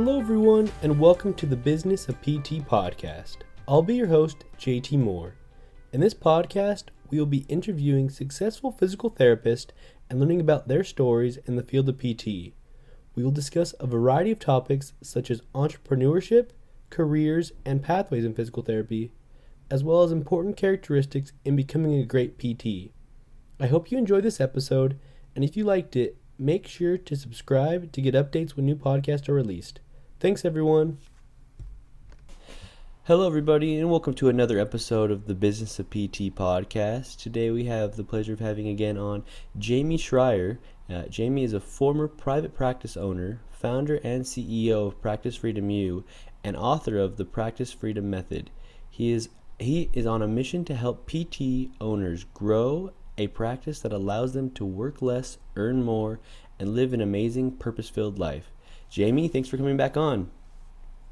Hello, everyone, and welcome to the Business of PT podcast. I'll be your host, JT Moore. In this podcast, we will be interviewing successful physical therapists and learning about their stories in the field of PT. We will discuss a variety of topics such as entrepreneurship, careers, and pathways in physical therapy, as well as important characteristics in becoming a great PT. I hope you enjoyed this episode, and if you liked it, make sure to subscribe to get updates when new podcasts are released. Thanks, everyone. Hello, everybody, and welcome to another episode of the Business of PT podcast. Today, we have the pleasure of having again on Jamey Schrier. Uh, Jamey is a former private practice owner, founder and CEO of Practice Freedom U, and author of the Practice Freedom Method. He is he is on a mission to help PT owners grow a practice that allows them to work less, earn more, and live an amazing, purpose filled life. Jamey, thanks for coming back on.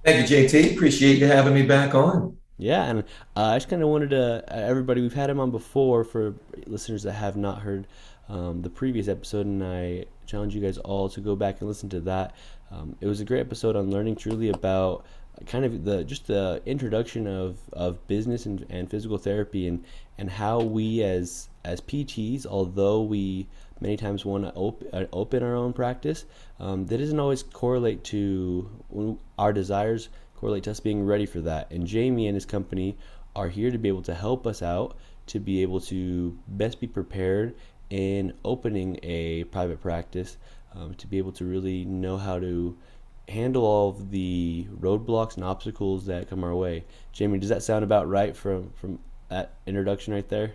Thank you, JT. Appreciate you having me back on. Yeah, and uh, I just kind of wanted to, uh, everybody, we've had him on before for listeners that have not heard um, the previous episode, and I challenge you guys all to go back and listen to that. Um, it was a great episode on learning truly about kind of the just the introduction of, of business and, and physical therapy and, and how we as as PTs, although we many times want to op- uh, open our own practice, um, that doesn't always correlate to our desires correlate to us being ready for that. And Jamey and his company are here to be able to help us out to be able to best be prepared in opening a private practice, um, to be able to really know how to handle all of the roadblocks and obstacles that come our way. Jamey, does that sound about right from from that introduction right there?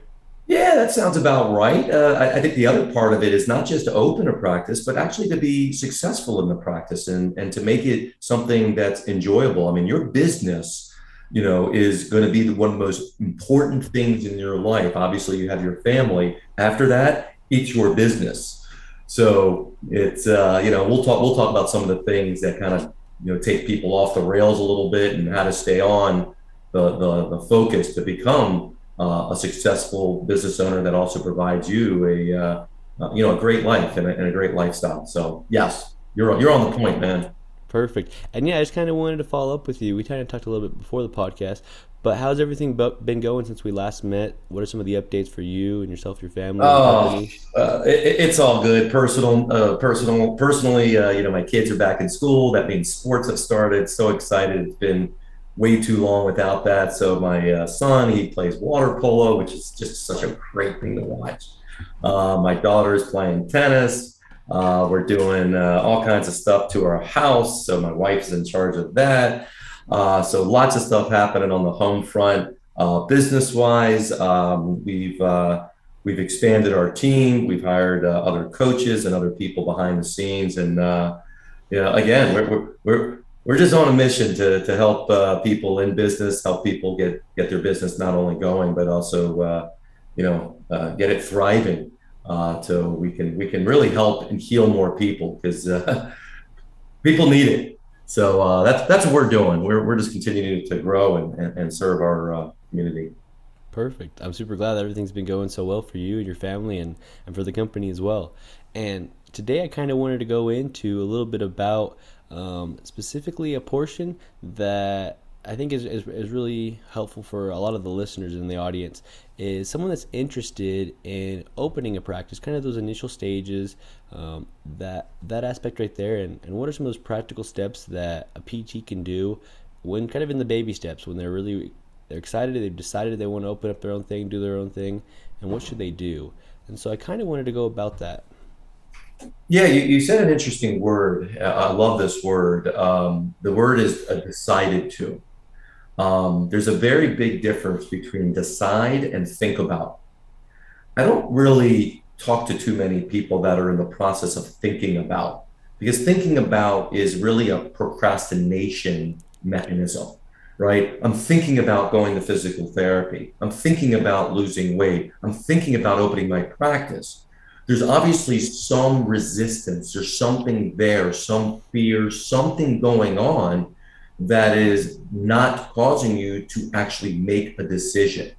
Yeah, that sounds about right. Uh, I, I, think the other part of it is not just to open a practice, but actually to be successful in the practice and, and to make it something that's enjoyable. I mean, your business, you know, is going to be the, one of the most important things in your life. Obviously, you have your family. After that, it's your business. So it's uh, you know we'll talk we'll talk about some of the things that kind of you know take people off the rails a little bit and how to stay on the the, the focus to become uh, a successful business owner that also provides you a uh, uh, you know a great life and a, and a great lifestyle. So yes, you're you're on the point, man. Perfect. And yeah, I just kind of wanted to follow up with you. We kind of talked a little bit before the podcast, but how's everything been going since we last met? What are some of the updates for you and yourself, your family? Oh, uh, it, it's all good. Personal, uh, personal, personally. Uh, you know, my kids are back in school. That means sports have started. So excited! It's been way too long without that. So my uh, son, he plays water polo, which is just such a great thing to watch. Uh, my daughter is playing tennis. Uh, we're doing all kinds of stuff to our house. So my wife's in charge of that. Uh, so lots of stuff happening on the home front. Uh, business wise, um, we've uh, we've expanded our team. We've hired uh, other coaches and other people behind the scenes. And uh, know, again, we're, we're we're we're just on a mission to to help uh, people in business, help people get get their business not only going but also you know get it thriving. so we can we can really help and heal more people because people need it. So uh, that's that's what we're doing. We're, we're just continuing to grow and, and, and serve our uh, community. Perfect. I'm super glad everything's been going so well for you and your family and, and for the company as well. And today I kind of wanted to go into a little bit about um, specifically a portion that I think is, is, is, really helpful for a lot of the listeners in the audience is someone that's interested in opening a practice, kind of those initial stages, um, that that aspect right there, and, and what are some of those practical steps that a PT can do when kind of in the baby steps, when they're really they're excited, they've decided they want to open up their own thing, do their own thing, and what should they do? And so I kind of wanted to go about that. Yeah, you, you said an interesting word. I love this word. Um, the word is decided to. Um, there's a very big difference between decide and think about. I don't really talk to too many people that are in the process of thinking about because thinking about is really a procrastination mechanism, right? I'm thinking about going to physical therapy. I'm thinking about losing weight. I'm thinking about opening my practice. There's obviously some resistance, there's something there, some fear, something going on that is not causing you to actually make a decision.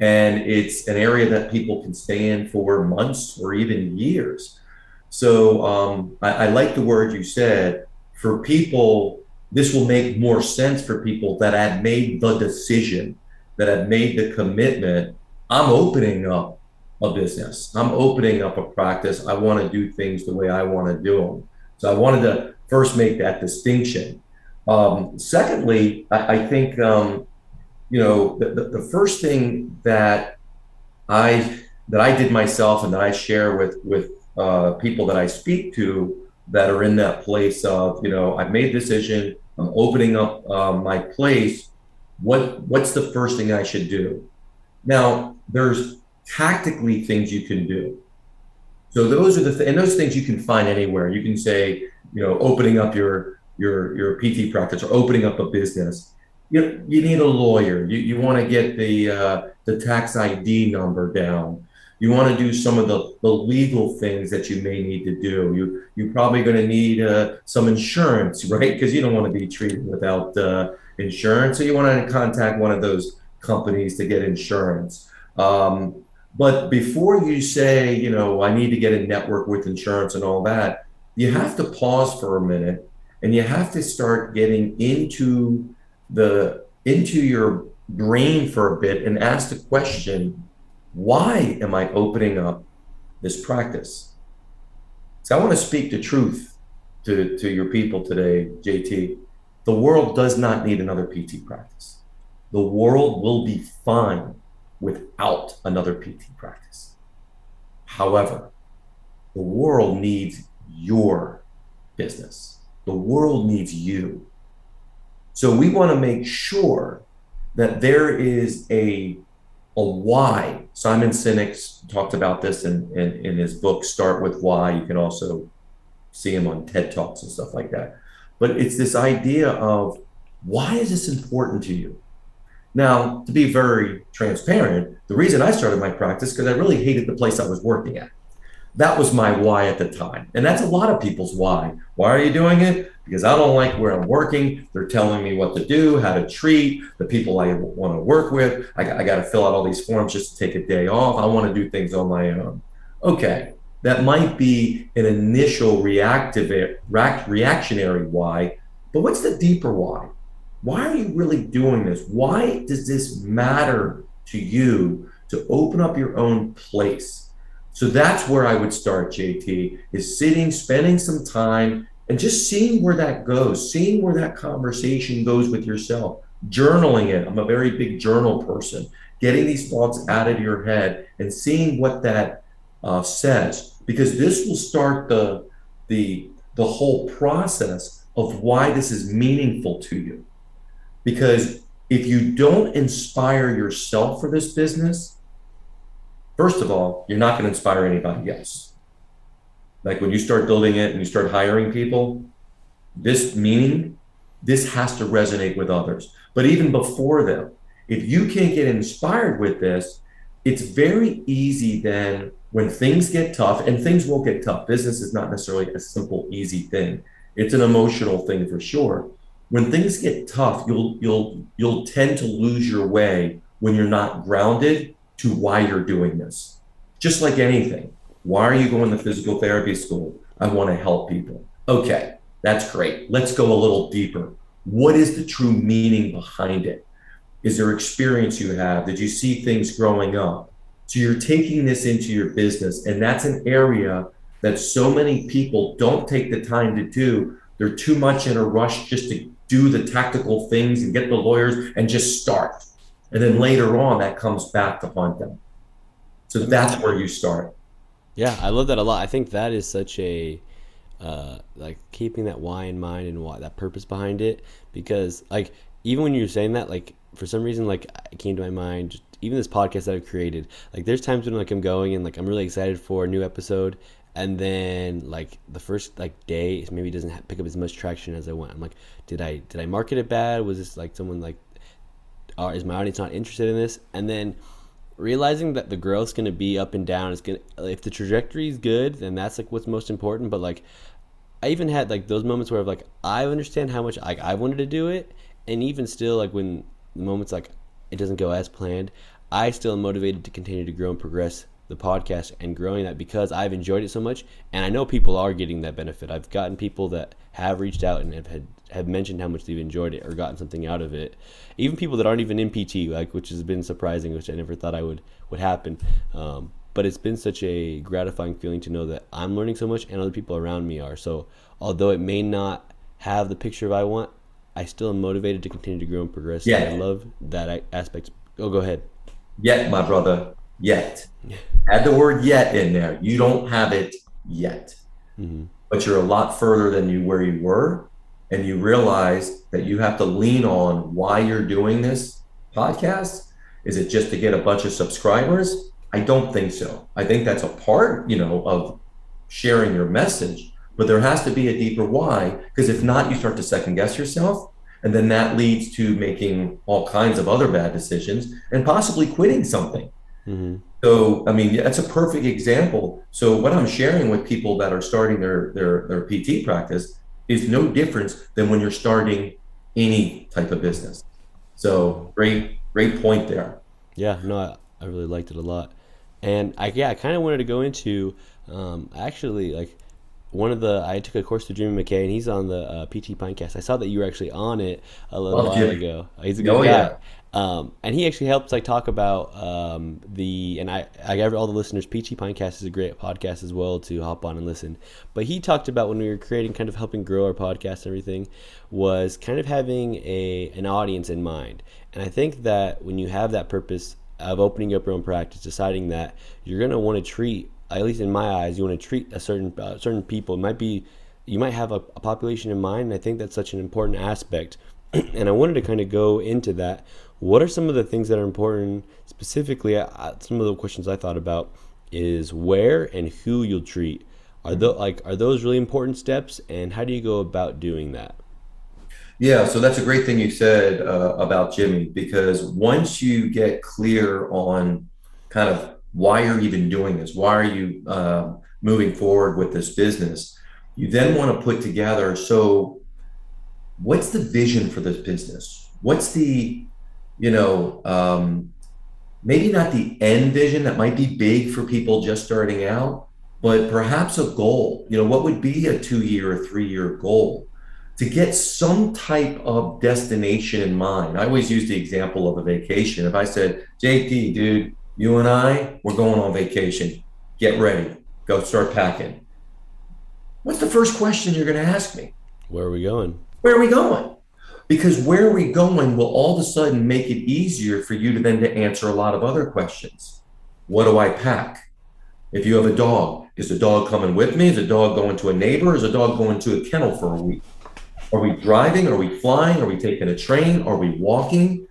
And it's an area that people can stay in for months or even years. So um, I, I like the word you said for people, this will make more sense for people that have made the decision, that have made the commitment. I'm opening up a business. I'm opening up a practice. I want to do things the way I want to do them. So I wanted to first make that distinction. Um, secondly, I, I think um, you know the, the, the, first thing that I that I did myself and that I share with with uh, people that I speak to that are in that place of you know I've made a decision. I'm opening up uh, my place. What what's the first thing I should do? Now there's tactically things you can do. So those are the th- and those things you can find anywhere. You can say you know opening up your your your PT practice or opening up a business, you you need a lawyer. You you want to get the uh, the tax ID number down. You want to do some of the, the legal things that you may need to do. You you're probably going to need uh, some insurance, right? Because you don't want to be treated without uh, insurance. So you want to contact one of those companies to get insurance. Um, but before you say, you know, I need to get a network with insurance and all that, you have to pause for a minute and you have to start getting into the into your brain for a bit and ask the question why am i opening up this practice? So i want to speak the truth to, to your people today jt the world does not need another pt practice. The world will be fine without another pt practice however the world needs your business the world needs you. So we want to make sure that there is a a why. Simon Sinek talked about this in, in, in his book, Start with Why. You can also see him on TED Talks and stuff like that. But it's this idea of why is this important to you? Now, to be very transparent, the reason I started my practice because I really hated the place I was working at. That was my why at the time. And that's a lot of people's why. Why are you doing it? Because I don't like where I'm working. They're telling me what to do, how to treat the people I want to work with. I, I got to fill out all these forms just to take a day off. I want to do things on my own. Okay, that might be an initial reactive reactionary why, but what's the deeper why? Why are you really doing this? Why does this matter to you to open up your own place? So that's where I would start, JT, is sitting, spending some time and just seeing where that goes, seeing where that conversation goes with yourself, journaling it. I'm a very big journal person, getting these thoughts out of your head and seeing what that uh, says, because this will start the, the, the whole process of why this is meaningful to you. Because if you don't inspire yourself for this business, First of all, you're not going to inspire anybody else. Like when you start building it and you start hiring people, this meaning, this has to resonate with others. But even before them, if you can't get inspired with this, it's very easy then when things get tough, and things will get tough. Business is not necessarily a simple, easy thing. It's an emotional thing for sure. When things get tough, you'll you'll you'll tend to lose your way when you're not grounded to why you're doing this. Just like anything. Why are you going to physical therapy school? I want to help people. Okay, that's great. Let's go a little deeper. What is the true meaning behind it? Is there experience you have? Did you see things growing up? So you're taking this into your business, and that's an area that so many people don't take the time to do. They're too much in a rush just to do the tactical things and get the lawyers and just start. And then later on, that comes back to haunt them. So that's where you start. Yeah, I love that a lot. I think that is such a uh, like keeping that why in mind and why that purpose behind it. Because like even when you're saying that, like for some reason, like it came to my mind. Even this podcast that I've created, like there's times when like I'm going and like I'm really excited for a new episode, and then like the first like day maybe doesn't pick up as much traction as I want. I'm like, did I did I market it bad? Was this like someone like uh, is my audience not interested in this? And then realizing that the growth's going to be up and down is going to if the trajectory is good then that's like what's most important but like i even had like those moments where i'm like i understand how much like i wanted to do it and even still like when the moments like it doesn't go as planned i still am motivated to continue to grow and progress the podcast and growing that because I've enjoyed it so much, and I know people are getting that benefit. I've gotten people that have reached out and have had have mentioned how much they've enjoyed it or gotten something out of it. Even people that aren't even in PT, like which has been surprising, which I never thought I would would happen. Um, but it's been such a gratifying feeling to know that I'm learning so much and other people around me are. So although it may not have the picture of I want, I still am motivated to continue to grow and progress. Yeah. And I love that aspect. Oh, go ahead. Yeah, my brother, yet. Add the word yet in there. You don't have it yet. Mm-hmm. But you're a lot further than you where you were. And you realize that you have to lean on why you're doing this podcast. Is it just to get a bunch of subscribers? I don't think so. I think that's a part, you know, of sharing your message, but there has to be a deeper why, because if not, you start to second guess yourself. And then that leads to making all kinds of other bad decisions and possibly quitting something. Mm-hmm. So, I mean, that's a perfect example. So, what I'm sharing with people that are starting their, their, their PT practice is no difference than when you're starting any type of business. So, great, great point there. Yeah, no, I, I really liked it a lot. And I, yeah, I kind of wanted to go into um, actually like one of the I took a course to Jimmy McKay, and he's on the uh, PT Pintcast. I saw that you were actually on it a little while Jimmy. ago. He's a good oh, guy. Yeah. Um, and he actually helps like talk about um, the and I I got all the listeners. PT Pintcast is a great podcast as well to hop on and listen. But he talked about when we were creating, kind of helping grow our podcast and everything, was kind of having a an audience in mind. And I think that when you have that purpose of opening up your own practice, deciding that you're to want to treat, at least in my eyes, you want to treat a certain uh, certain people. It might be you might have a, a population in mind. And I think that's such an important aspect. and I wanted to kind of go into that. What are some of the things that are important specifically? Uh, some of the questions I thought about is where and who you'll treat. Are those like are those really important steps, and how do you go about doing that? Yeah, so that's a great thing you said uh, about Jimmy because once you get clear on kind of why you're even doing this, why are you uh, moving forward with this business, you then want to put together so what's the vision for this business? What's the, you know, um, maybe not the end vision that might be big for people just starting out, but perhaps a goal. You know, what would be a two year or three year goal? to get some type of destination in mind. I always use the example of a vacation. If I said, JT, dude, you and I, we're going on vacation. Get ready. Go start packing. What's the first question you're going to ask me? Where are we going? Where are we going? Because where are we going will all of a sudden make it easier for you to then to answer a lot of other questions. What do I pack? If you have a dog, is the dog coming with me? Is the dog going to a neighbor? Is the dog going to a kennel for a week? Are we driving? Are we flying? Are we taking a train? Are we walking?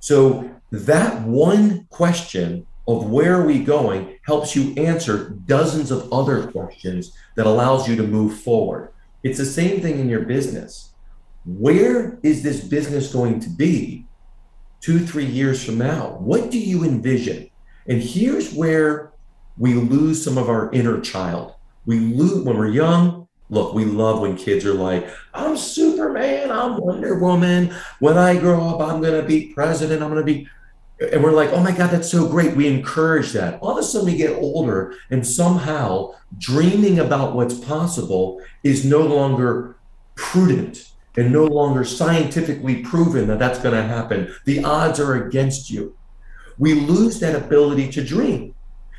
So that one question of where are we going helps you answer dozens of other questions that allows you to move forward. It's the same thing in your business. Where is this business going to be two, three years from now? What do you envision? And here's where we lose some of our inner child. We lose when we're young, Look, we love when kids are like, I'm Superman, I'm Wonder Woman. When I grow up, I'm going to be president, I'm going to be. And we're like, oh my God, that's so great. We encourage that. All of a sudden, we get older, and somehow dreaming about what's possible is no longer prudent and no longer scientifically proven that that's going to happen. The odds are against you. We lose that ability to dream.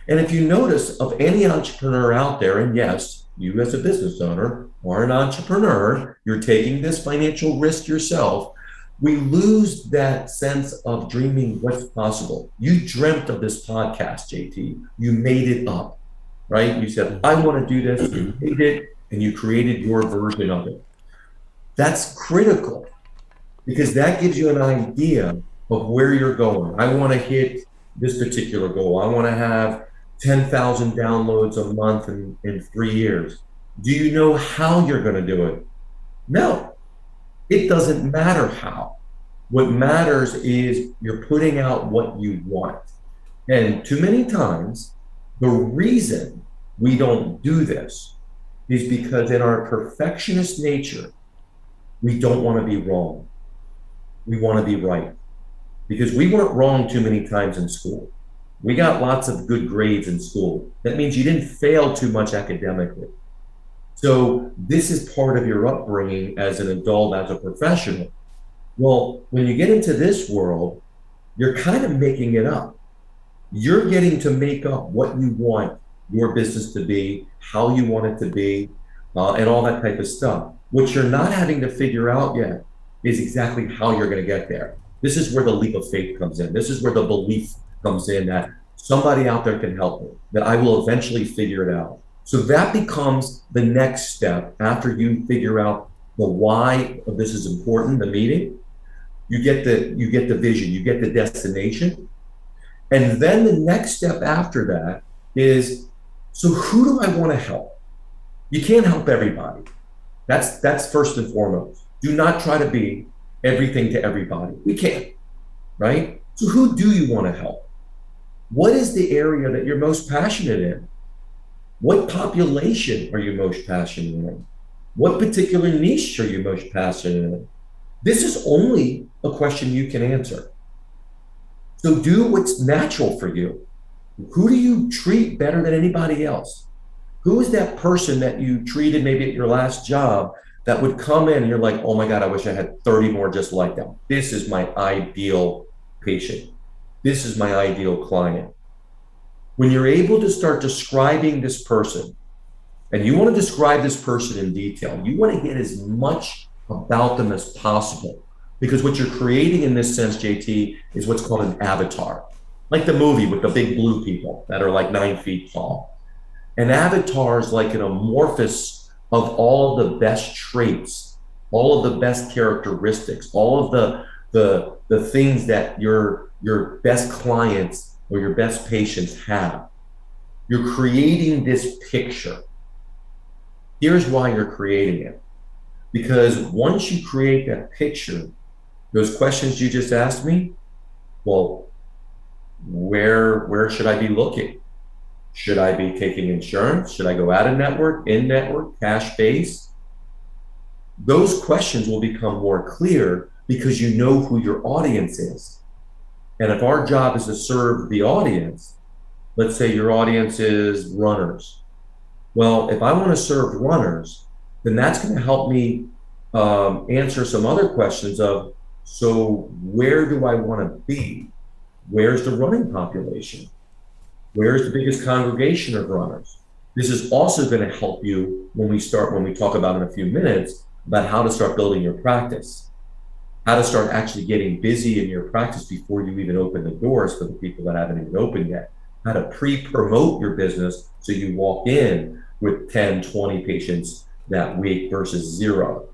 And if you notice of any entrepreneur out there, and yes, you as a business owner or an entrepreneur, you're taking this financial risk yourself. We lose that sense of dreaming what's possible. You dreamt of this podcast, JT. You made it up, right? You said, I want to do this. You made it and you created your version of it. That's critical because that gives you an idea of where you're going. I want to hit this particular goal. I want to have 10,000 downloads a month in, in three years. Do you know how you're going to do it? No, it doesn't matter how. What matters is you're putting out what you want. And too many times, the reason we don't do this is because in our perfectionist nature, we don't want to be wrong. We want to be right. Because we weren't wrong too many times in school We got lots of good grades in school. That means you didn't fail too much academically. So this is part of your upbringing as an adult, as a professional. Well, when you get into this world, you're kind of making it up. You're getting to make up what you want your business to be, how you want it to be, uh, and all that type of stuff. What you're not having to figure out yet is exactly how you're going to get there. This is where the leap of faith comes in. This is where the belief comes in that somebody out there can help me, that I will eventually figure it out. So that becomes the next step after you figure out the why of this is important, the meeting. You get the you get the vision, you get the destination. And then the next step after that is so who do I want to help? You can't help everybody. That's that's first and foremost. Do not try to be everything to everybody. We can't, right? So who do you want to help? What is the area that you're most passionate in? What population are you most passionate in? What particular niche are you most passionate in? This is only a question you can answer. So do what's natural for you. Who do you treat better than anybody else? Who is that person that you treated maybe at your last job that would come in and you're like, oh my God, I wish I had 30 more just like them. This is my ideal patient. This is my ideal client when you're able to start describing this person, and you want to describe this person in detail, you want to get as much about them as possible. Because what you're creating in this sense, JT, is what's called an avatar. Like the movie with the big blue people that are like nine feet tall. An avatar is like an amorphous of all of the best traits, all of the best characteristics, all of the the the things that your your best clients or your best patients have. You're creating this picture. Here's why you're creating it. Because once you create that picture, those questions you just asked me, well, where where should I be looking? Should I be taking insurance? Should I go out of network, in network, cash base? Those questions will become more clear because you know who your audience is. And if our job is to serve the audience, let's say your audience is runners. Well, if I want to serve runners, then that's going to help me um, answer some other questions of so where do I want to be? Where's the running population? Where's the biggest congregation of runners? This is also going to help you when we start, when we talk about in a few minutes about how to start building your practice how to start actually getting busy in your practice before you even open the doors for the people that haven't even opened yet, how to pre promote your business so you walk in with 10, 20 patients that week versus zero.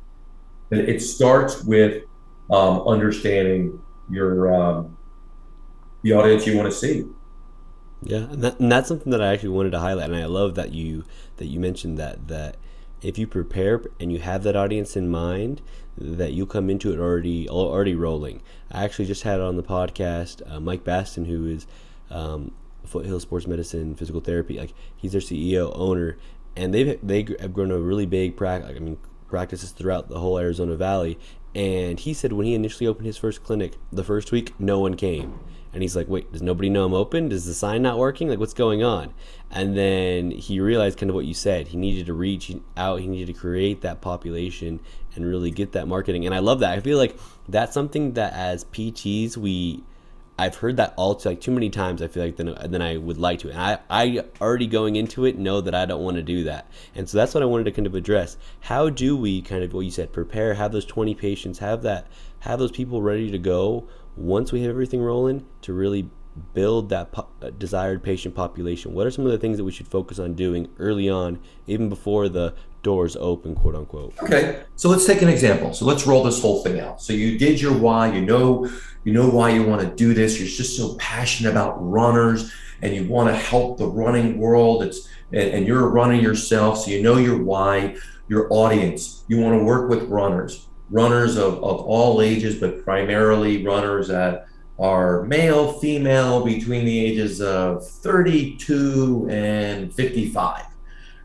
And it starts with um, understanding your um, the audience you want to see. Yeah, and, that, and that's something that I actually wanted to highlight, and I love that you that you mentioned that that if you prepare and you have that audience in mind, that you come into it already already rolling. I actually just had on the podcast uh, Mike Baston, who is um, Foothill Sports Medicine Physical Therapy. Like he's their CEO owner, and they've they have grown a really big practice. I mean, practices throughout the whole Arizona Valley. And he said when he initially opened his first clinic, the first week, no one came. And he's like, wait, does nobody know I'm open? Does the sign not working? Like, what's going on? And then he realized kind of what you said. He needed to reach out, he needed to create that population and really get that marketing. And I love that. I feel like that's something that as PTs, we. I've heard that all too, like too many times. I feel like than, than I would like to, and I, I already going into it know that I don't want to do that, and so that's what I wanted to kind of address. How do we kind of what you said, prepare, have those twenty patients, have that, have those people ready to go once we have everything rolling to really build that po- uh, desired patient population? What are some of the things that we should focus on doing early on, even before the doors open, quote unquote? Okay, so let's take an example. So let's roll this whole thing out. So you did your why. You know, you know why you want to do this. You're just so passionate about runners, and you want to help the running world. It's and, and you're a runner yourself, so you know your why. Your audience. You want to work with runners runners of, of all ages, but primarily runners that are male, female, between the ages of 32 and 55,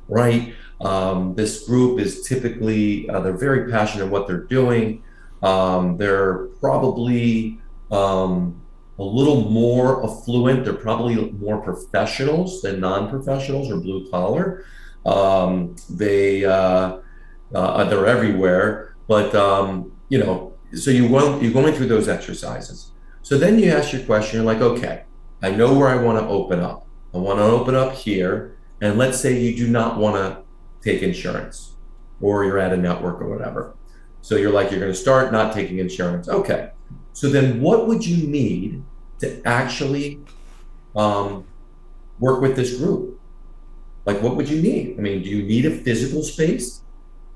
right? Um, this group is typically, uh, they're very passionate in what they're doing. Um, they're probably um, a little more affluent. They're probably more professionals than non-professionals or blue collar. Um, they uh, uh, they're everywhere, but um, you know, so you want you're going through those exercises. So then you ask your question. You're like, okay, I know where I want to open up. I want to open up here, and let's say you do not want to take insurance, or you're at a network or whatever. So you're like, you're going to start not taking insurance. Okay. So then what would you need to actually um, work with this group? Like, what would you need? I mean, do you need a physical space?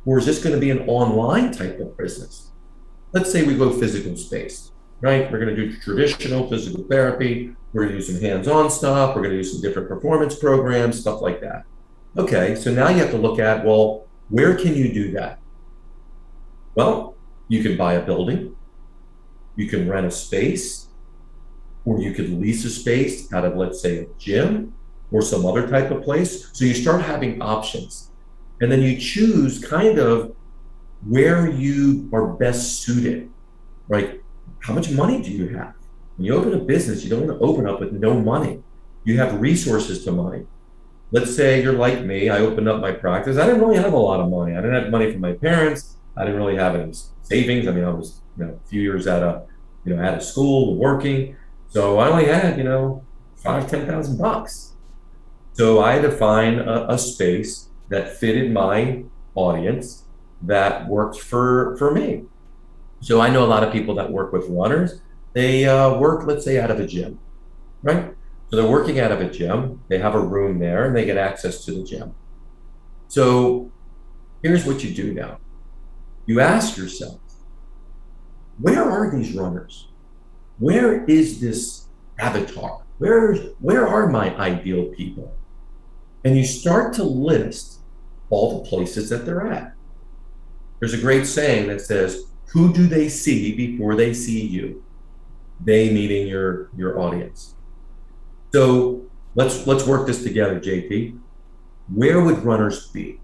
Or is this going to be an online type of business? Let's say we go physical space, right? We're going to do traditional physical therapy. We're going to do some hands on stuff. We're going to do some different performance programs, stuff like that. Okay, so now you have to look at, well, where can you do that? Well, you can buy a building, you can rent a space, or you could lease a space out of, let's say, a gym or some other type of place. So you start having options. And then you choose kind of where you are best suited, right? How much money do you have? When you open a business, you don't want to open up with no money. You have resources to money. Let's say you're like me, I opened up my practice. I didn't really have a lot of money. I didn't have money from my parents. I didn't really have any savings. I mean, I was you know a few years out of you know out of school working, so I only had you know five ten thousand bucks. So I had to find a, a space that fitted my audience that worked for for me. So I know a lot of people that work with runners. They uh, work, let's say, out of a gym, right? So they're working out of a gym. They have a room there, and they get access to the gym. So here's what you do now you ask yourself, where are these runners? Where is this avatar? Where, where are my ideal people? And you start to list all the places that they're at. There's a great saying that says, Who do they see before they see you? They meaning your, your audience. So let's let's work this together, JP. Where would runners be?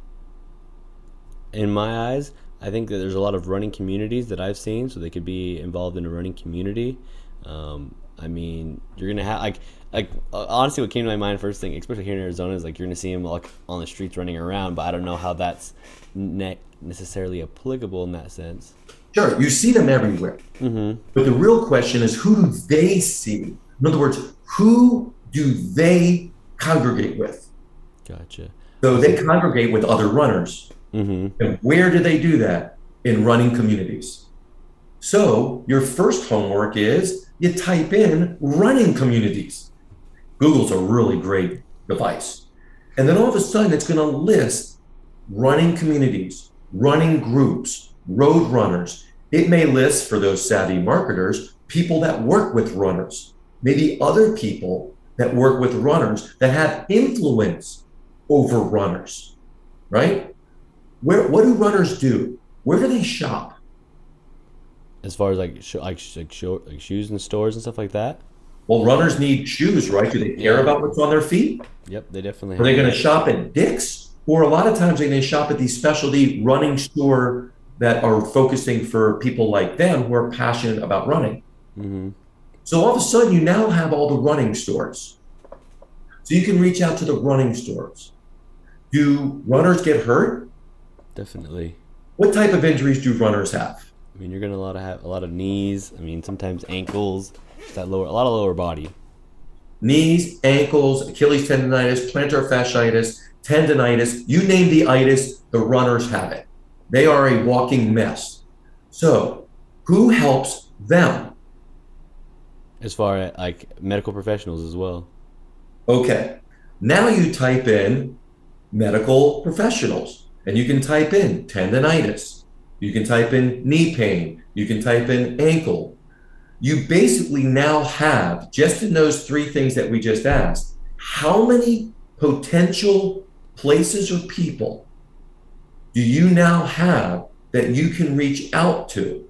In my eyes, I think that there's a lot of running communities that I've seen, so they could be involved in a running community. Um, I mean, you're gonna have like like uh, honestly, what came to my mind first thing, especially here in Arizona, is like you're gonna see them like on the streets running around, but I don't know how that's ne- necessarily applicable in that sense. Sure, you see them everywhere, mm-hmm. but the real question is, who do they see? In other words, who do they congregate with? Gotcha. So they congregate with other runners. Mm-hmm. And where do they do that? In running communities. So your first homework is you type in running communities. Google's a really great device. And then all of a sudden it's going to list running communities, running groups, road runners. It may list for those savvy marketers people that work with runners, maybe other people that work with runners that have influence over runners, right? where what do runners do? Where do they shop? As far as like like like shoes and stores and stuff like that. Well, runners need shoes, right? Do they care about what's on their feet? Yep, they definitely. Are they going to shop at Dick's? Or a lot of times they're going to shop at these specialty running store that are focusing for people like them who are passionate about running. Mm-hmm. So all of a sudden, you now have all the running stores. So you can reach out to the running stores. Do runners get hurt? Definitely. What type of injuries do runners have? I mean, you're gonna a lot of have a lot of knees. I mean, sometimes ankles. That lower, a lot of lower body. knees, ankles, Achilles tendonitis, plantar fasciitis, tendonitis, you name the itis, the runners have it. They are a walking mess. So, who helps them? As far as like medical professionals as well. Okay, now you type in medical professionals and you can type in tendonitis, you can type in knee pain, you can type in ankle. You basically now have, just in those three things that we just asked, how many potential places or people do you now have that you can reach out to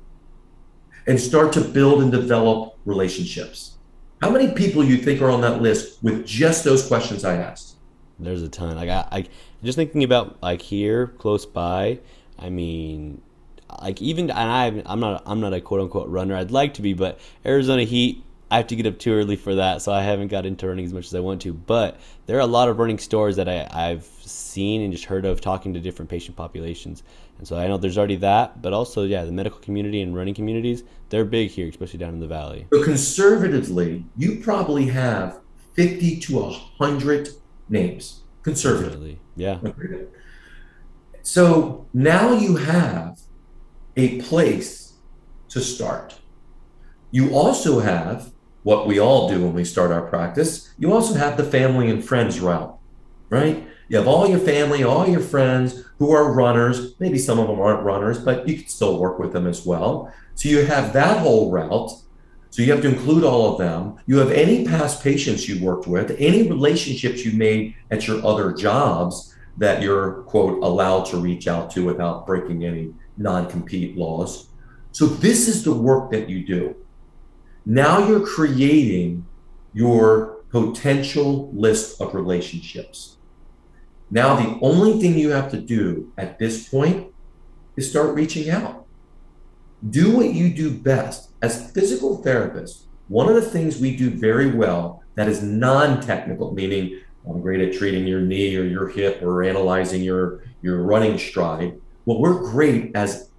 and start to build and develop relationships? How many people you think are on that list with just those questions I asked? There's a ton. Like I, I just thinking about like here close by. I mean, like even and I I'm not I'm not a quote unquote runner. I'd like to be, but Arizona Heat I have to get up too early for that, so I haven't got into running as much as I want to. But there are a lot of running stores that I, I've seen and just heard of talking to different patient populations. And so I know there's already that, but also, yeah, the medical community and running communities, they're big here, especially down in the valley. So conservatively, you probably have 50 to 100 names. Conservatively. Yeah. So now you have a place to start. You also have what we all do when we start our practice. You also have the family and friends route, right? You have all your family, all your friends who are runners. Maybe some of them aren't runners, but you can still work with them as well. So you have that whole route. So you have to include all of them. You have any past patients you worked with, any relationships you made at your other jobs that you're, quote, allowed to reach out to without breaking any non compete laws. So this is the work that you do. Now you're creating your potential list of relationships. Now, the only thing you have to do at this point is start reaching out. Do what you do best. As physical therapists, one of the things we do very well that is non technical, meaning I'm great at treating your knee or your hip or analyzing your, your running stride. Well, we're great as,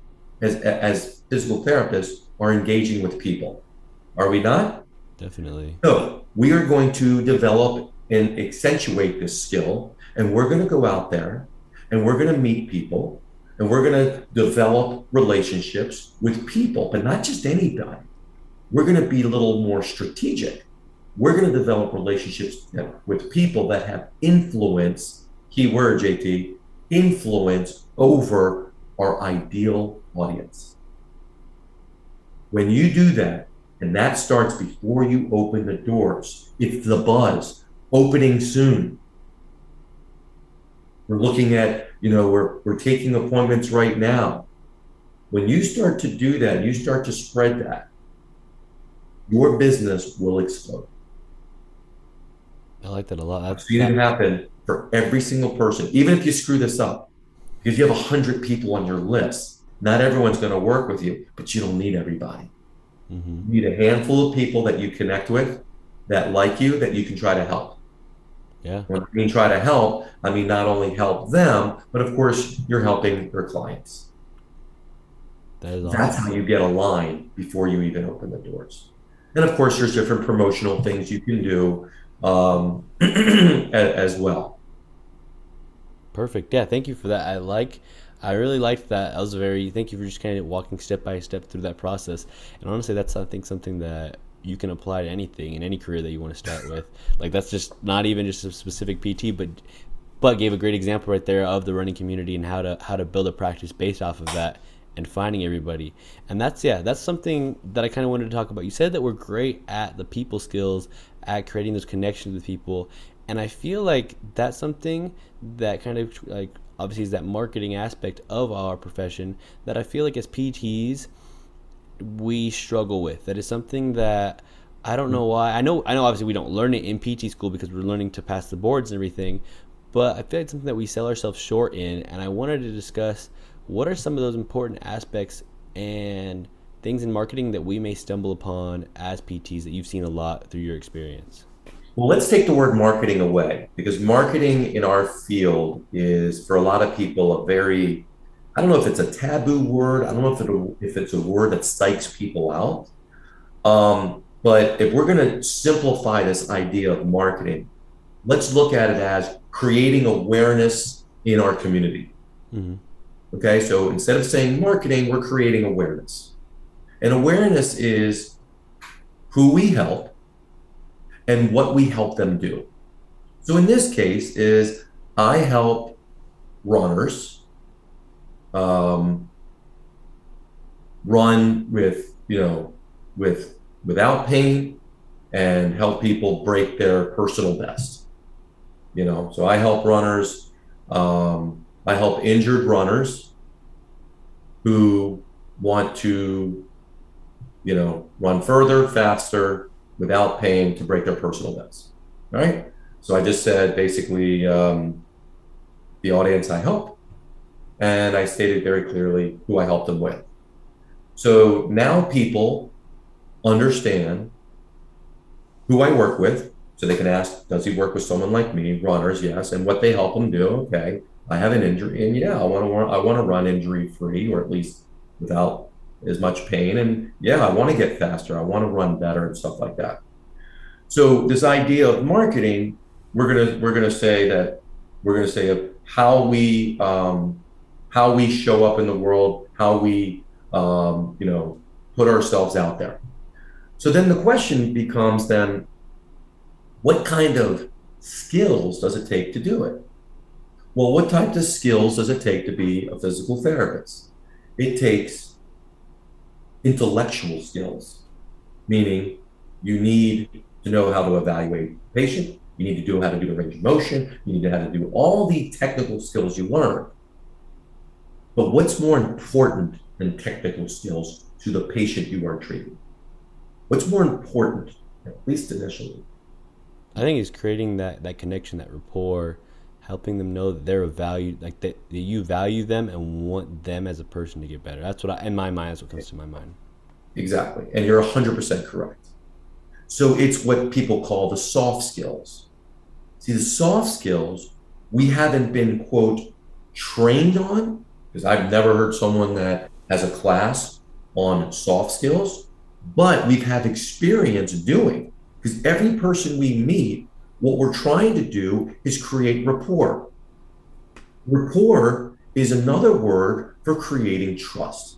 as, as physical therapists are engaging with people. Are we not? Definitely. So we are going to develop and accentuate this skill, and we're going to go out there and we're going to meet people and we're going to develop relationships with people, but not just anybody. We're going to be a little more strategic. We're going to develop relationships with people that have influence, key word, JT, influence over our ideal audience. When you do that, and that starts before you open the doors. It's the buzz opening soon. We're looking at, you know, we're, we're taking appointments right now. When you start to do that, you start to spread that, your business will explode. I like that a lot. I've seen it happen for every single person, even if you screw this up. Because you have 100 people on your list, not everyone's going to work with you, but you don't need everybody. Mm-hmm. You need a handful of people that you connect with that like you that you can try to help. Yeah. When I mean try to help, I mean not only help them, but of course you're helping your clients. That is awesome. That's how you get a line before you even open the doors. And of course, there's different promotional things you can do um, as well. Perfect. Yeah, thank you for that. I like I really liked that. I was very thank you for just kind of walking step by step through that process. And honestly, that's I think something that you can apply to anything in any career that you want to start with. Like that's just not even just a specific PT, but but gave a great example right there of the running community and how to how to build a practice based off of that and finding everybody. And that's yeah, that's something that I kind of wanted to talk about. You said that we're great at the people skills, at creating those connections with people, and I feel like that's something that kind of like obviously is that marketing aspect of our profession that I feel like as PTs we struggle with. That is something that I don't know why. I know I know obviously we don't learn it in PT school because we're learning to pass the boards and everything, but I feel like something that we sell ourselves short in and I wanted to discuss what are some of those important aspects and things in marketing that we may stumble upon as PTs that you've seen a lot through your experience. Well, let's take the word marketing away because marketing in our field is, for a lot of people, a very, I don't know if it's a taboo word. I don't know if, it, if it's a word that psychs people out. Um, but if we're going to simplify this idea of marketing, let's look at it as creating awareness in our community. Mm-hmm. Okay, so instead of saying marketing, we're creating awareness. And awareness is who we help and what we help them do. So in this case is I help runners um, run with you know with without pain and help people break their personal best. You know, so I help runners. Um, I help injured runners who want to, you know, run further, faster, without paying to break their personal debts. Right. So I just said basically um, the audience I help, and I stated very clearly who I help them with. So now people understand who I work with, so they can ask, does he work with someone like me? Runners, yes, and what they help them do. Okay, I have an injury, and yeah, I want to I want to run injury free, or at least without as much pain. And yeah, I want to get faster. I want to run better and stuff like that. So this idea of marketing, we're gonna we're gonna say that we're gonna say how we um, how we show up in the world, how we um, you know put ourselves out there. So then the question becomes then, what kind of skills does it take to do it? Well, what type of skills does it take to be a physical therapist? It takes intellectual skills, meaning you need to know how to evaluate a patient, you need to know how to do the range of motion, you need to how to do all the technical skills you learn. But what's more important than technical skills to the patient you are treating? What's more important, at least initially? I think it's creating that, that connection, that rapport, helping them know that they're a value, like that, that you value them and want them as a person to get better. That's what I, in my mind, that's what comes to my mind. Exactly. And you're 100% correct. So it's what people call the soft skills. See, the soft skills we haven't been, quote, trained on, because I've never heard someone that has a class on soft skills, but we've had experience doing. Because every person we meet, what we're trying to do is create rapport. Rapport is another word for creating trust.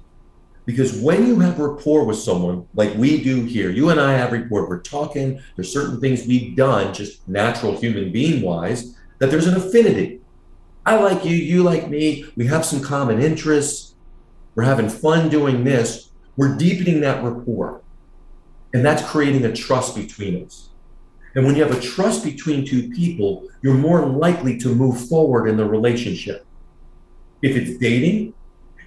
Because when you have rapport with someone like we do here, you and I have rapport, we're talking, there's certain things we've done, just natural human being wise, that there's an affinity. I like you, you like me, we have some common interests, we're having fun doing this, we're deepening that rapport. And that's creating a trust between us. And when you have a trust between two people, you're more likely to move forward in the relationship. If it's dating,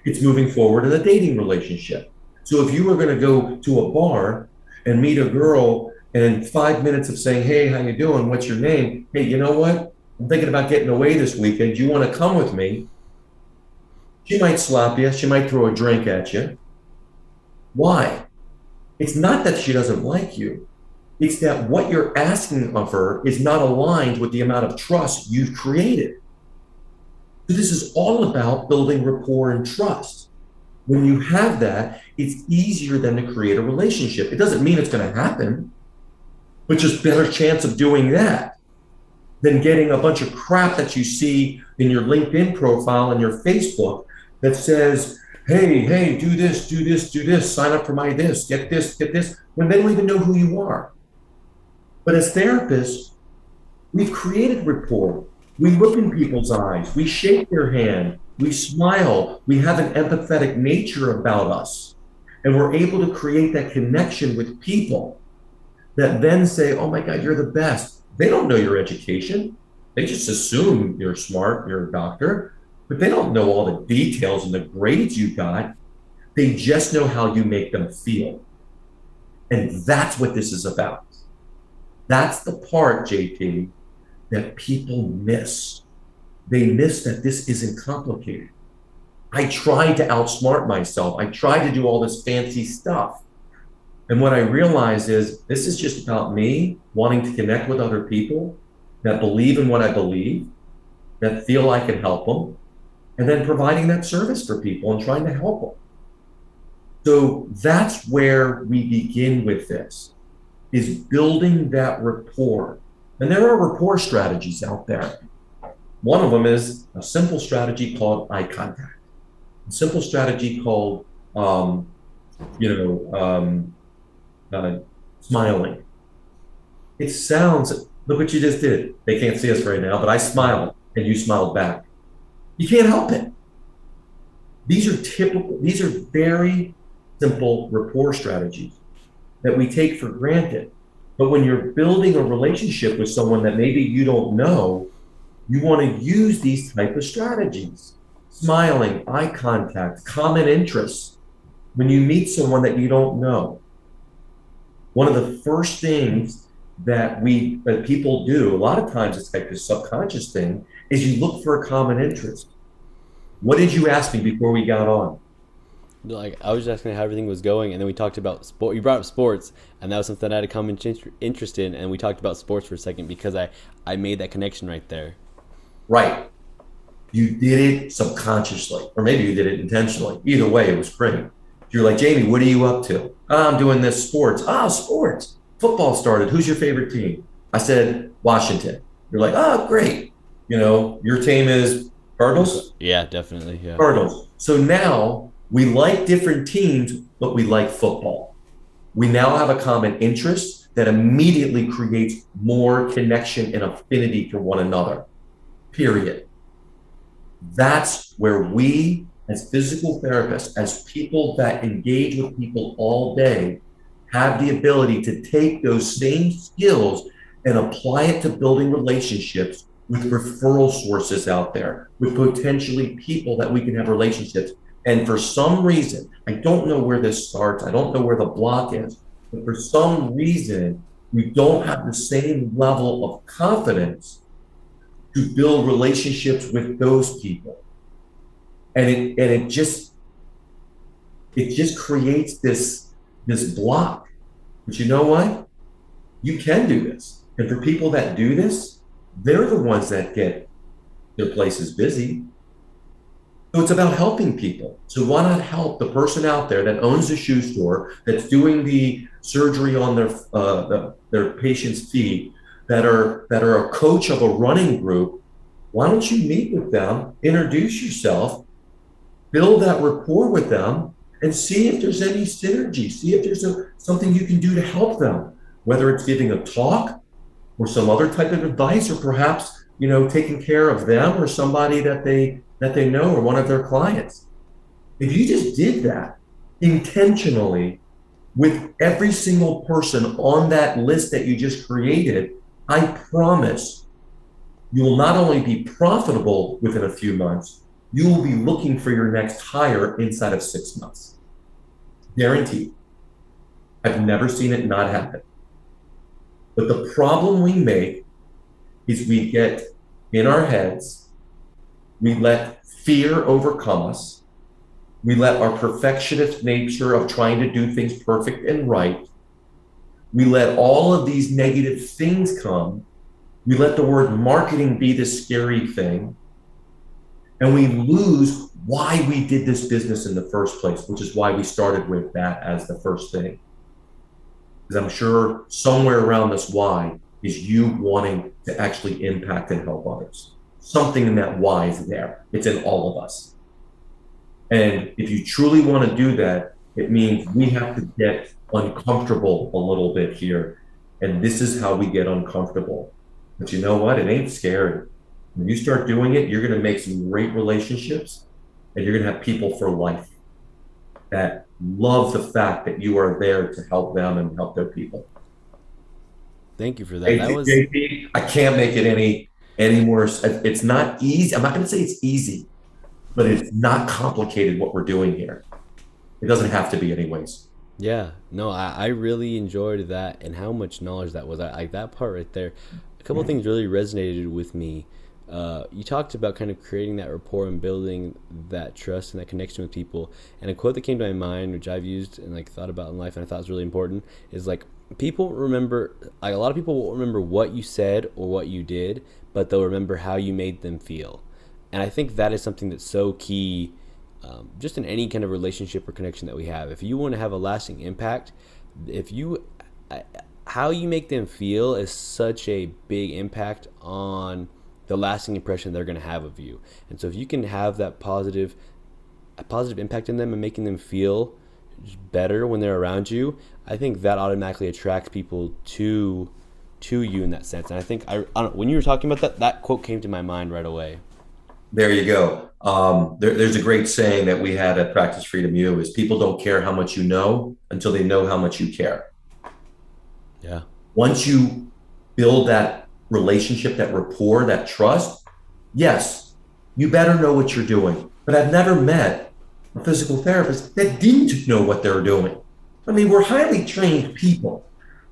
it's moving forward in a dating relationship. So if you were going to go to a bar and meet a girl and five minutes of saying, "Hey, how you doing? What's your name? Hey, you know what? I'm thinking about getting away this weekend. Do you want to come with me?" She might slap you. She might throw a drink at you. Why? It's not that she doesn't like you. It's that what you're asking of her is not aligned with the amount of trust you've created. So this is all about building rapport and trust. When you have that, it's easier than to create a relationship. It doesn't mean it's going to happen, but just better chance of doing that than getting a bunch of crap that you see in your LinkedIn profile and your Facebook that says, hey, hey, do this, do this, do this, sign up for my this, get this, get this, when they don't even know who you are. But as therapists, we've created rapport. We look in people's eyes, we shake their hand, we smile, we have an empathetic nature about us. And we're able to create that connection with people that then say, oh my God, you're the best. They don't know your education. They just assume you're smart, you're a doctor, but they don't know all the details and the grades you got. They just know how you make them feel. And that's what this is about. That's the part, JT, that people miss. They miss that this isn't complicated. I tried to outsmart myself. I tried to do all this fancy stuff. And what I realized is this is just about me wanting to connect with other people that believe in what I believe, that feel I can help them, and then providing that service for people and trying to help them. So that's where we begin with this is building that rapport and there are rapport strategies out there. One of them is a simple strategy called eye contact, a simple strategy called, um, you know, um, uh, smiling. It sounds, look what you just did. They can't see us right now, but I smiled and you smiled back. You can't help it. These are typical, these are very simple rapport strategies that we take for granted. But when you're building a relationship with someone that maybe you don't know, you want to use these type of strategies. Smiling, eye contact, common interests. When you meet someone that you don't know, one of the first things that we that people do, a lot of times it's like this subconscious thing, is you look for a common interest. What did you ask me before we got on? Like I was just asking how everything was going, and then we talked about sport. You brought up sports, and that was something I had a common interest in, and we talked about sports for a second because I I made that connection right there. Right. You did it subconsciously, or maybe you did it intentionally. Either way, it was great. You're like, Jamey, what are you up to? Oh, I'm doing this sports. Ah, oh, sports. Football started. Who's your favorite team? I said Washington. You're like, oh, great. You know, your team is Cardinals? Yeah, definitely. Yeah. Cardinals. So now we like different teams, but we like football. We now have a common interest that immediately creates more connection and affinity for one another. Period. That's where we, as physical therapists, as people that engage with people all day, have the ability to take those same skills and apply it to building relationships with referral sources out there, with potentially people that we can have relationships and for some reason, I don't know where this starts, I don't know where the block is, but for some reason, we don't have the same level of confidence to build relationships with those people. And it and it just it just creates this this block. But you know what? You can do this. And for people that do this, they're the ones that get their places busy. So it's about helping people. So why not help the person out there that owns a shoe store, that's doing the surgery on their uh, the, their patient's feet, that are that are a coach of a running group. Why don't you meet with them, introduce yourself, build that rapport with them, and see if there's any synergy. See if there's a, something you can do to help them, whether it's giving a talk or some other type of advice, or perhaps you know taking care of them or somebody that they that they know or one of their clients. If you just did that intentionally with every single person on that list that you just created, I promise you will not only be profitable within a few months, you will be looking for your next hire inside of six months. Guaranteed. I've never seen it not happen. But the problem we make is we get in our heads we let fear overcome us. We let our perfectionist nature of trying to do things perfect and right. We let all of these negative things come. We let the word marketing be the scary thing. And we lose why we did this business in the first place, which is why we started with that as the first thing. Because I'm sure somewhere around this why is you wanting to actually impact and help others something in that why is there. It's in all of us. And if you truly want to do that, it means we have to get uncomfortable a little bit here. And this is how we get uncomfortable. But you know what? It ain't scary. When you start doing it, you're going to make some great relationships and you're going to have people for life that love the fact that you are there to help them and help their people. Thank you for that. that was... I can't make it any anymore. It's not easy. I'm not going to say it's easy, but it's not complicated what we're doing here. It doesn't have to be, anyways. Yeah, no, I, I really enjoyed that and how much knowledge that was. I like that part right there. A couple things really resonated with me. Uh, you talked about kind of creating that rapport and building that trust and that connection with people. And a quote that came to my mind, which I've used and like thought about in life, and I thought was really important, is like people remember. Like a lot of people will remember what you said or what you did, but they'll remember how you made them feel. And I think that is something that's so key, um, just in any kind of relationship or connection that we have. If you want to have a lasting impact, if you, how you make them feel is such a big impact on the lasting impression they're going to have of you. And so if you can have that positive, a positive impact in them and making them feel better when they're around you, I think that automatically attracts people to to you in that sense. And I think I, I when you were talking about that, that quote came to my mind right away. There you go. Um, there, there's a great saying that we had at Practice Freedom U is people don't care how much you know until they know how much you care. Yeah. Once you build that relationship, that rapport, that trust, yes, you better know what you're doing. But I've never met a physical therapist that didn't know what they were doing. I mean, we're highly trained people.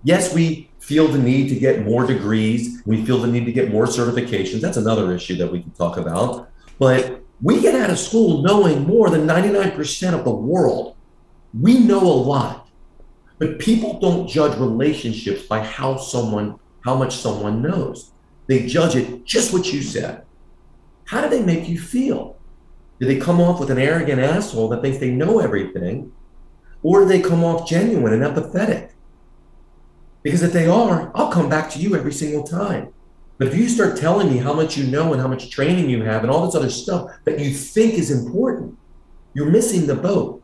Yes, we feel the need to get more degrees. We feel the need to get more certifications. That's another issue that we can talk about. But We get out of school knowing more than 99% of the world. We know a lot. But people don't judge relationships by how someone, how much someone knows. They judge it just what you said. How do they make you feel? Do they come off with an arrogant asshole that thinks they know everything? Or do they come off genuine and empathetic? Because if they are, I'll come back to you every single time. But if you start telling me how much you know and how much training you have and all this other stuff that you think is important, you're missing the boat.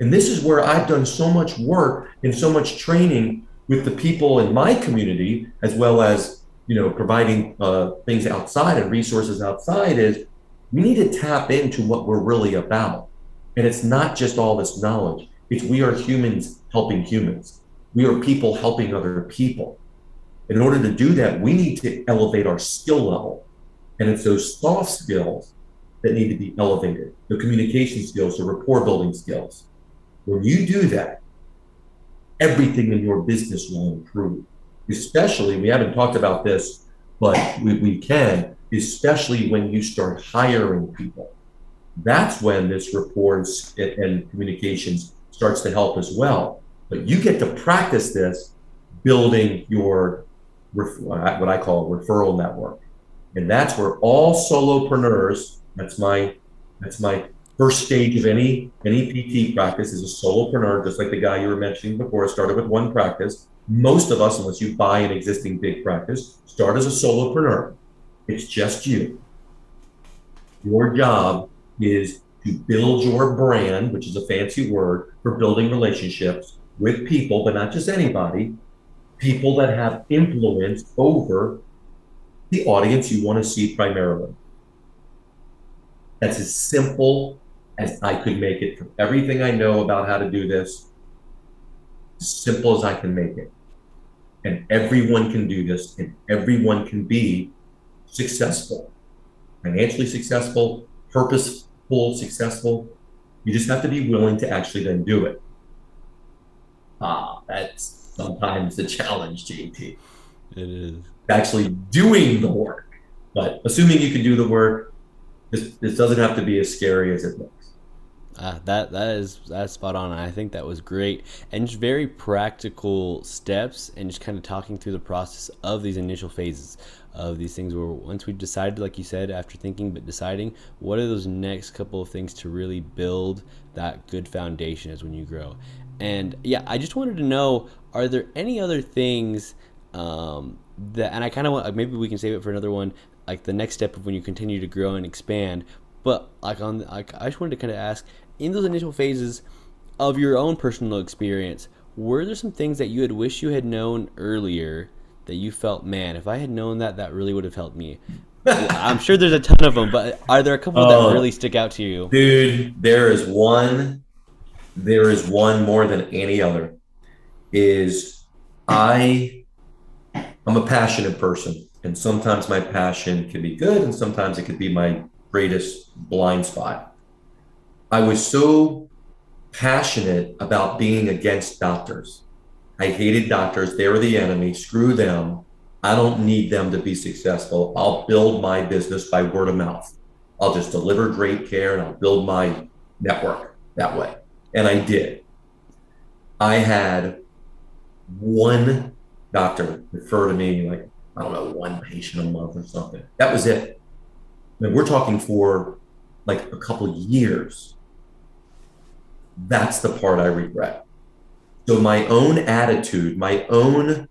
And this is where I've done so much work and so much training with the people in my community, as well as you know providing uh, things outside and resources outside. Is we need to tap into what we're really about, and it's not just all this knowledge. It's we are humans helping humans. We are people helping other people. In order to do that, we need to elevate our skill level. And it's those soft skills that need to be elevated the communication skills, the rapport building skills. When you do that, everything in your business will improve. Especially, we haven't talked about this, but we, we can, especially when you start hiring people. That's when this rapport and communications starts to help as well. But you get to practice this building your what I call referral network. And that's where all solopreneurs, that's my that's my first stage of any any PT practice is a solopreneur, just like the guy you were mentioning before, started with one practice. Most of us, unless you buy an existing big practice, start as a solopreneur. It's just you. Your job is to build your brand, which is a fancy word for building relationships with people, but not just anybody, people that have influence over the audience you want to see primarily. That's as simple as I could make it from everything I know about how to do this, as simple as I can make it. And everyone can do this, and everyone can be successful, financially successful, purposeful, successful. You just have to be willing to actually then do it. Ah, that's sometimes the challenge, JT. It is. Actually doing the work. But assuming you can do the work, this, this doesn't have to be as scary as it looks. Uh, that that is that's spot on. I think that was great and just very practical steps and just kind of talking through the process of these initial phases of these things. Where once we've decided, like you said, after thinking but deciding, what are those next couple of things to really build that good foundation as when you grow. And yeah, I just wanted to know: Are there any other things um, that? And I kind of want maybe we can save it for another one. Like the next step of when you continue to grow and expand. But like on, like I just wanted to kind of ask in those initial phases of your own personal experience, were there some things that you had wished you had known earlier that you felt, man, if I had known that, that really would have helped me? I'm sure there's a ton of them, but are there a couple oh, that really stick out to you? Dude, there is one. There is one more than any other. Is I, I'm a passionate person, and sometimes my passion can be good, and sometimes it could be my greatest blind spot. I was so passionate about being against doctors. I hated doctors. They were the enemy. Screw them. I don't need them to be successful. I'll build my business by word of mouth. I'll just deliver great care and I'll build my network that way. And I did. I had one doctor refer to me like, I don't know, one patient a month or something. That was it. I mean, we're talking for like a couple years. That's the part I regret. So my own attitude, my own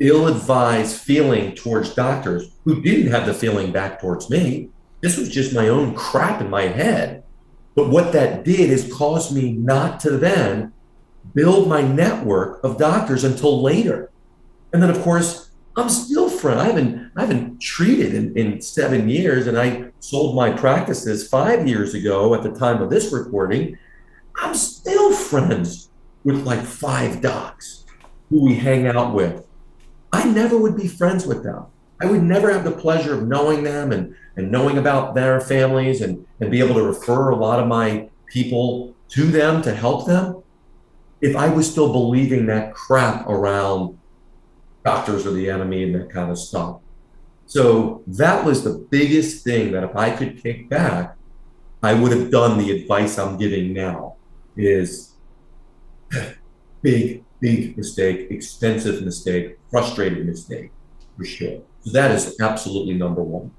ill-advised feeling towards doctors who didn't have the feeling back towards me. This was just my own crap in my head. But what that did is cause me not to then build my network of doctors until later. And then of course, I'm still friend. I haven't I haven't treated in, in seven years, and I sold my practices five years ago at the time of this recording. I'm still friends with like five docs who we hang out with. I never would be friends with them. I would never have the pleasure of knowing them and, and knowing about their families and, and be able to refer a lot of my people to them to help them if I was still believing that crap around doctors are the enemy and that kind of stuff. So that was the biggest thing that if I could kick back, I would have done the advice I'm giving now is big, big mistake, expensive mistake, frustrated mistake for sure. That is absolutely number one.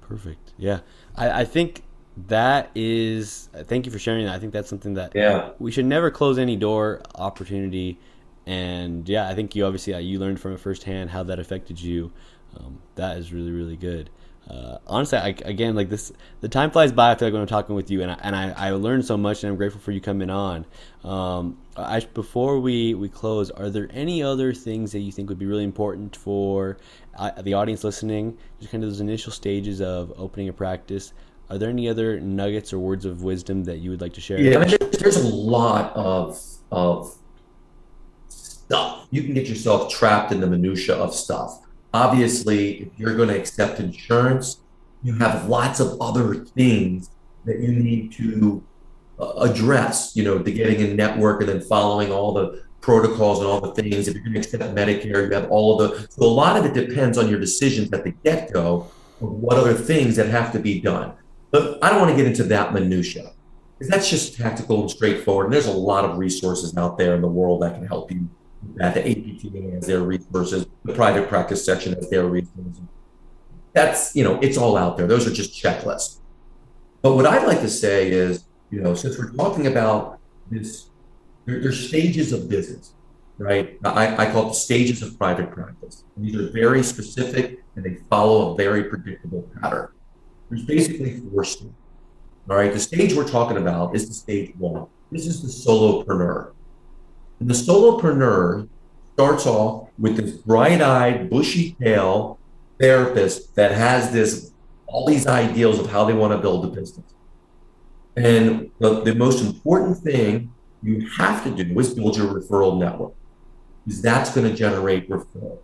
Perfect. Yeah. I, I think that is thank you for sharing that. I think that's something that yeah. we should never close any door opportunity and yeah, I think you obviously uh, you learned from it firsthand how that affected you. Um, that is really really good. Uh, honestly, I, again, like this, the time flies by. I feel like when I'm talking with you, and I, and I, I learned so much, and I'm grateful for you coming on. Um, I, before we we close, are there any other things that you think would be really important for uh, the audience listening? Just kind of those initial stages of opening a practice. Are there any other nuggets or words of wisdom that you would like to share? Yeah, I mean, there's a lot of of stuff. You can get yourself trapped in the minutia of stuff. Obviously, if you're going to accept insurance, you have lots of other things that you need to address. You know, the getting in network and then following all the protocols and all the things. If you're going to accept Medicare, you have all of the. So a lot of it depends on your decisions at the get go of what other things that have to be done. But I don't want to get into that minutia because that's just tactical and straightforward. And there's a lot of resources out there in the world that can help you that the APTA has their resources, the private practice section has their resources. That's, you know, it's all out there. Those are just checklists. But what I'd like to say is, you know, since we're talking about this, there, there's stages of business, right? I, I call it the stages of private practice. And these are very specific and they follow a very predictable pattern. There's basically four stages. All right. The stage we're talking about is the stage one. This is the solopreneur. And the solopreneur starts off with this bright-eyed, bushy-tail therapist that has this all these ideals of how they want to build a business. And the, the most important thing you have to do is build your referral network because that's going to generate referral.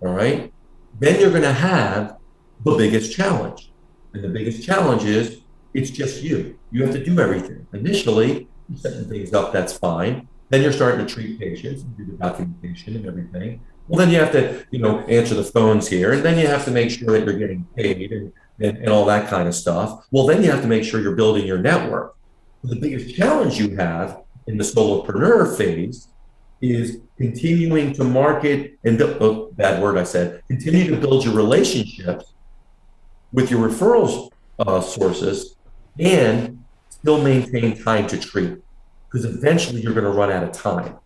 All right. Then you're going to have the biggest challenge. And the biggest challenge is it's just you. You have to do everything. Initially, you're setting things up, that's fine. Then you're starting to treat patients and do the documentation and everything. Well, then you have to, you know, answer the phones here, and then you have to make sure that you're getting paid and, and, and all that kind of stuff. Well, then you have to make sure you're building your network. The biggest challenge you have in the solopreneur phase is continuing to market and oh, bad word I said, continue to build your relationships with your referrals uh, sources and still maintain time to treat because eventually you're going to run out of time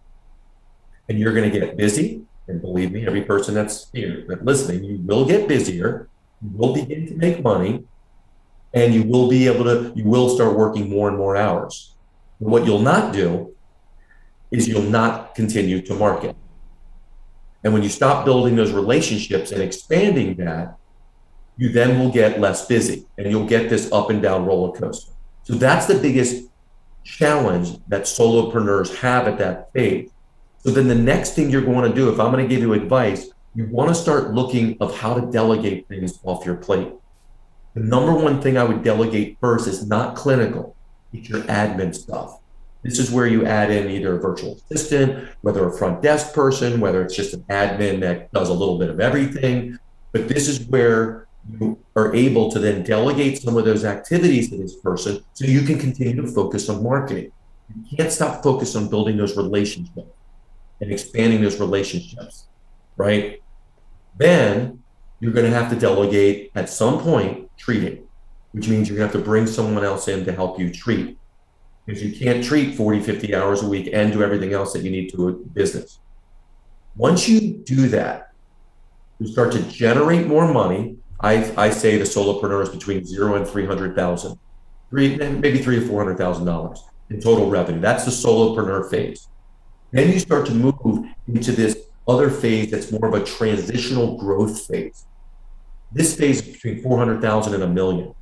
and you're going to get busy. And believe me, every person that's here that listening, you will get busier, you will begin to make money, and you will be able to, you will start working more and more hours. What you'll not do is you'll not continue to market. And when you stop building those relationships and expanding that, you then will get less busy and you'll get this up and down roller coaster. So that's the biggest challenge that solopreneurs have at that phase. So then the next thing you're going to do, if I'm going to give you advice, you want to start looking of how to delegate things off your plate. The number one thing I would delegate first is not clinical. It's your admin stuff. This is where you add in either a virtual assistant, whether a front desk person, whether it's just an admin that does a little bit of everything. But this is where you are able to then delegate some of those activities to this person so you can continue to focus on marketing. You can't stop focus on building those relationships and expanding those relationships, right? Then you're going to have to delegate at some point treating, which means you're going to have to bring someone else in to help you treat because you can't treat 40, 50 hours a week and do everything else that you need to a business. Once you do that, you start to generate more money I, I say the solopreneur is between zero and 300,000, three, maybe three or $400,000 in total revenue. That's the solopreneur phase. Then you start to move into this other phase that's more of a transitional growth phase. This phase is between 400,000 and a million.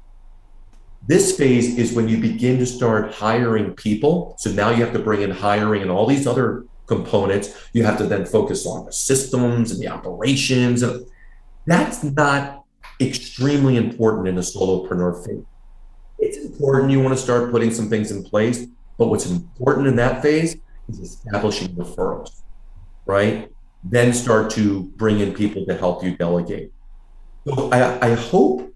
This phase is when you begin to start hiring people. So now you have to bring in hiring and all these other components. You have to then focus on the systems and the operations. That's not extremely important in a solopreneur phase. It's important you want to start putting some things in place, but what's important in that phase is establishing referrals, right? Then start to bring in people to help you delegate. So I, I hope,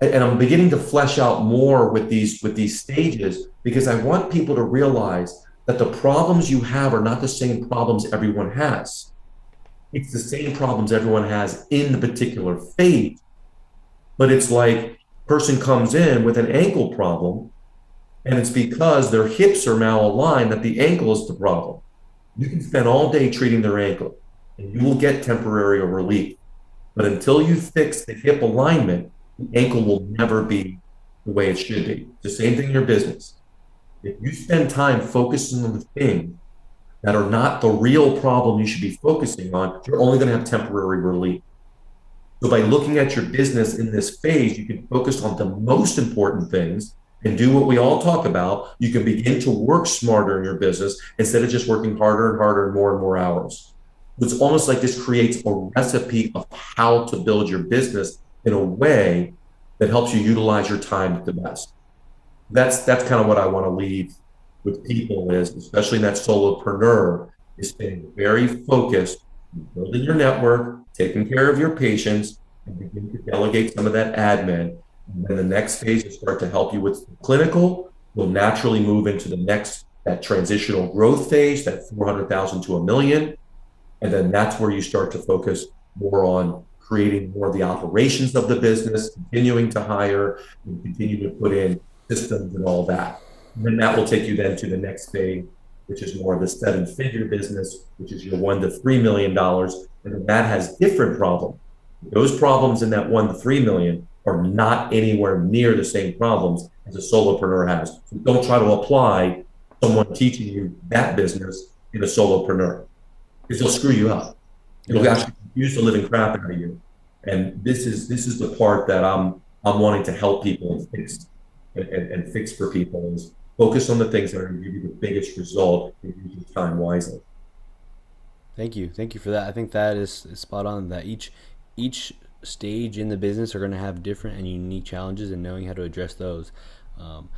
and I'm beginning to flesh out more with these with these stages because I want people to realize that the problems you have are not the same problems everyone has. It's the same problems everyone has in the particular phase. But it's like person comes in with an ankle problem and it's because their hips are malaligned that the ankle is the problem. You can spend all day treating their ankle and you will get temporary relief. But until you fix the hip alignment, the ankle will never be the way it should be. The same thing in your business. If you spend time focusing on the things that are not the real problem you should be focusing on, you're only going to have temporary relief. So by looking at your business in this phase, you can focus on the most important things and do what we all talk about. You can begin to work smarter in your business instead of just working harder and harder and more and more hours. It's almost like this creates a recipe of how to build your business in a way that helps you utilize your time the best. That's that's kind of what I want to leave with people is, especially in that solopreneur, is staying very focused, building your network, taking care of your patients, and begin to delegate some of that admin. And then the next phase will start to help you with clinical. We'll naturally move into the next that transitional growth phase, that 400,000 to a million. And then that's where you start to focus more on creating more of the operations of the business, continuing to hire, and continue to put in systems and all that. And then that will take you then to the next phase, which is more of the seven figure business, which is your one to three million dollars. And that has different problems. Those problems in that one to three million are not anywhere near the same problems as a solopreneur has. So don't try to apply someone teaching you that business in a solopreneur because they'll screw you up. It'll actually use the living crap out of you. And this is this is the part that I'm I'm wanting to help people fix and, and, and fix for people is focus on the things that are going to give you the biggest result and use your time wisely. Thank you, thank you for that. I think that is, is spot on. That each each stage in the business are going to have different and unique challenges, and knowing how to address those. Um,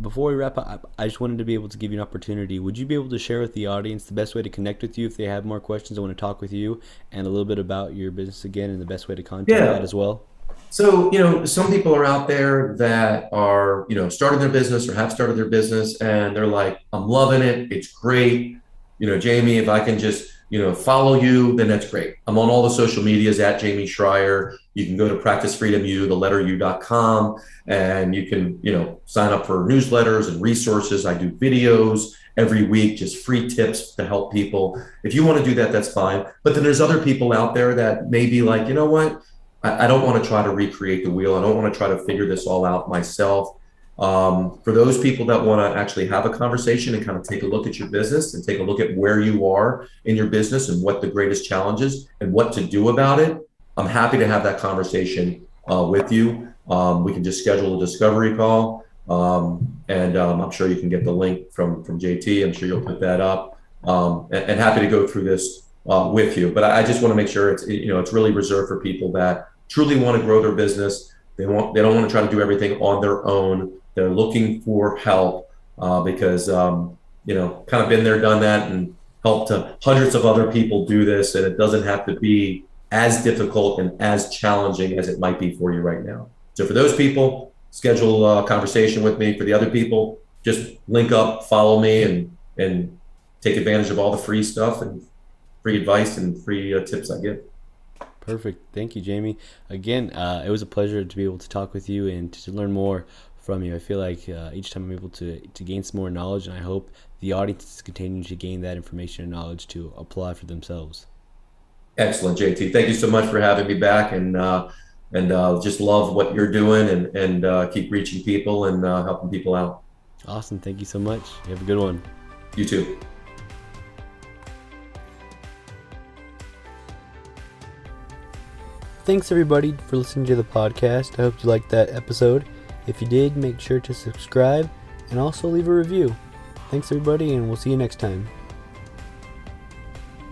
before we wrap up, I just wanted to be able to give you an opportunity. Would you be able to share with the audience the best way to connect with you if they have more questions? I want to talk with you and a little bit about your business again and the best way to contact yeah. that as well. So, you know, some people are out there that are, you know, starting their business or have started their business and they're like, I'm loving it. It's great. You know, Jamey, if I can just, you know, follow you, then that's great. I'm on all the social medias at Jamey Schrier. You can go to Practice Freedom U, the letter U.com, and you can, you know, sign up for newsletters and resources. I do videos every week, just free tips to help people. If you want to do that, that's fine. But then there's other people out there that may be like, you know what? I, I don't want to try to recreate the wheel. I don't want to try to figure this all out myself. Um, for those people that want to actually have a conversation and kind of take a look at your business and take a look at where you are in your business and what the greatest challenges and what to do about it, I'm happy to have that conversation uh, with you. Um, we can just schedule a discovery call, um, and um, I'm sure you can get the link from from JT. I'm sure you'll put that up, um, and, and, happy to go through this uh, with you. But I, I just want to make sure it's you know it's really reserved for people that truly want to grow their business. They want they don't want to try to do everything on their own. They're looking for help uh, because um, you know kind of been there, done that, and helped hundreds of other people do this, and it doesn't have to be as difficult and as challenging as it might be for you right now. So for those people, schedule a conversation with me. For the other people, just link up, follow me, and and take advantage of all the free stuff and free advice and free uh, tips I give. Perfect. Thank you, Jamey. Again, uh, it was a pleasure to be able to talk with you and to learn more from you. I feel like uh, each time I'm able to, to gain some more knowledge, and I hope the audience is continuing to gain that information and knowledge to apply for themselves. Excellent, JT. Thank you so much for having me back, and uh, and uh, just love what you're doing, and and uh, keep reaching people and uh, helping people out. Awesome. Thank you so much. You have a good one. You too. Thanks everybody for listening to the podcast. I hope you liked that episode. If you did, make sure to subscribe and also leave a review. Thanks everybody, and we'll see you next time.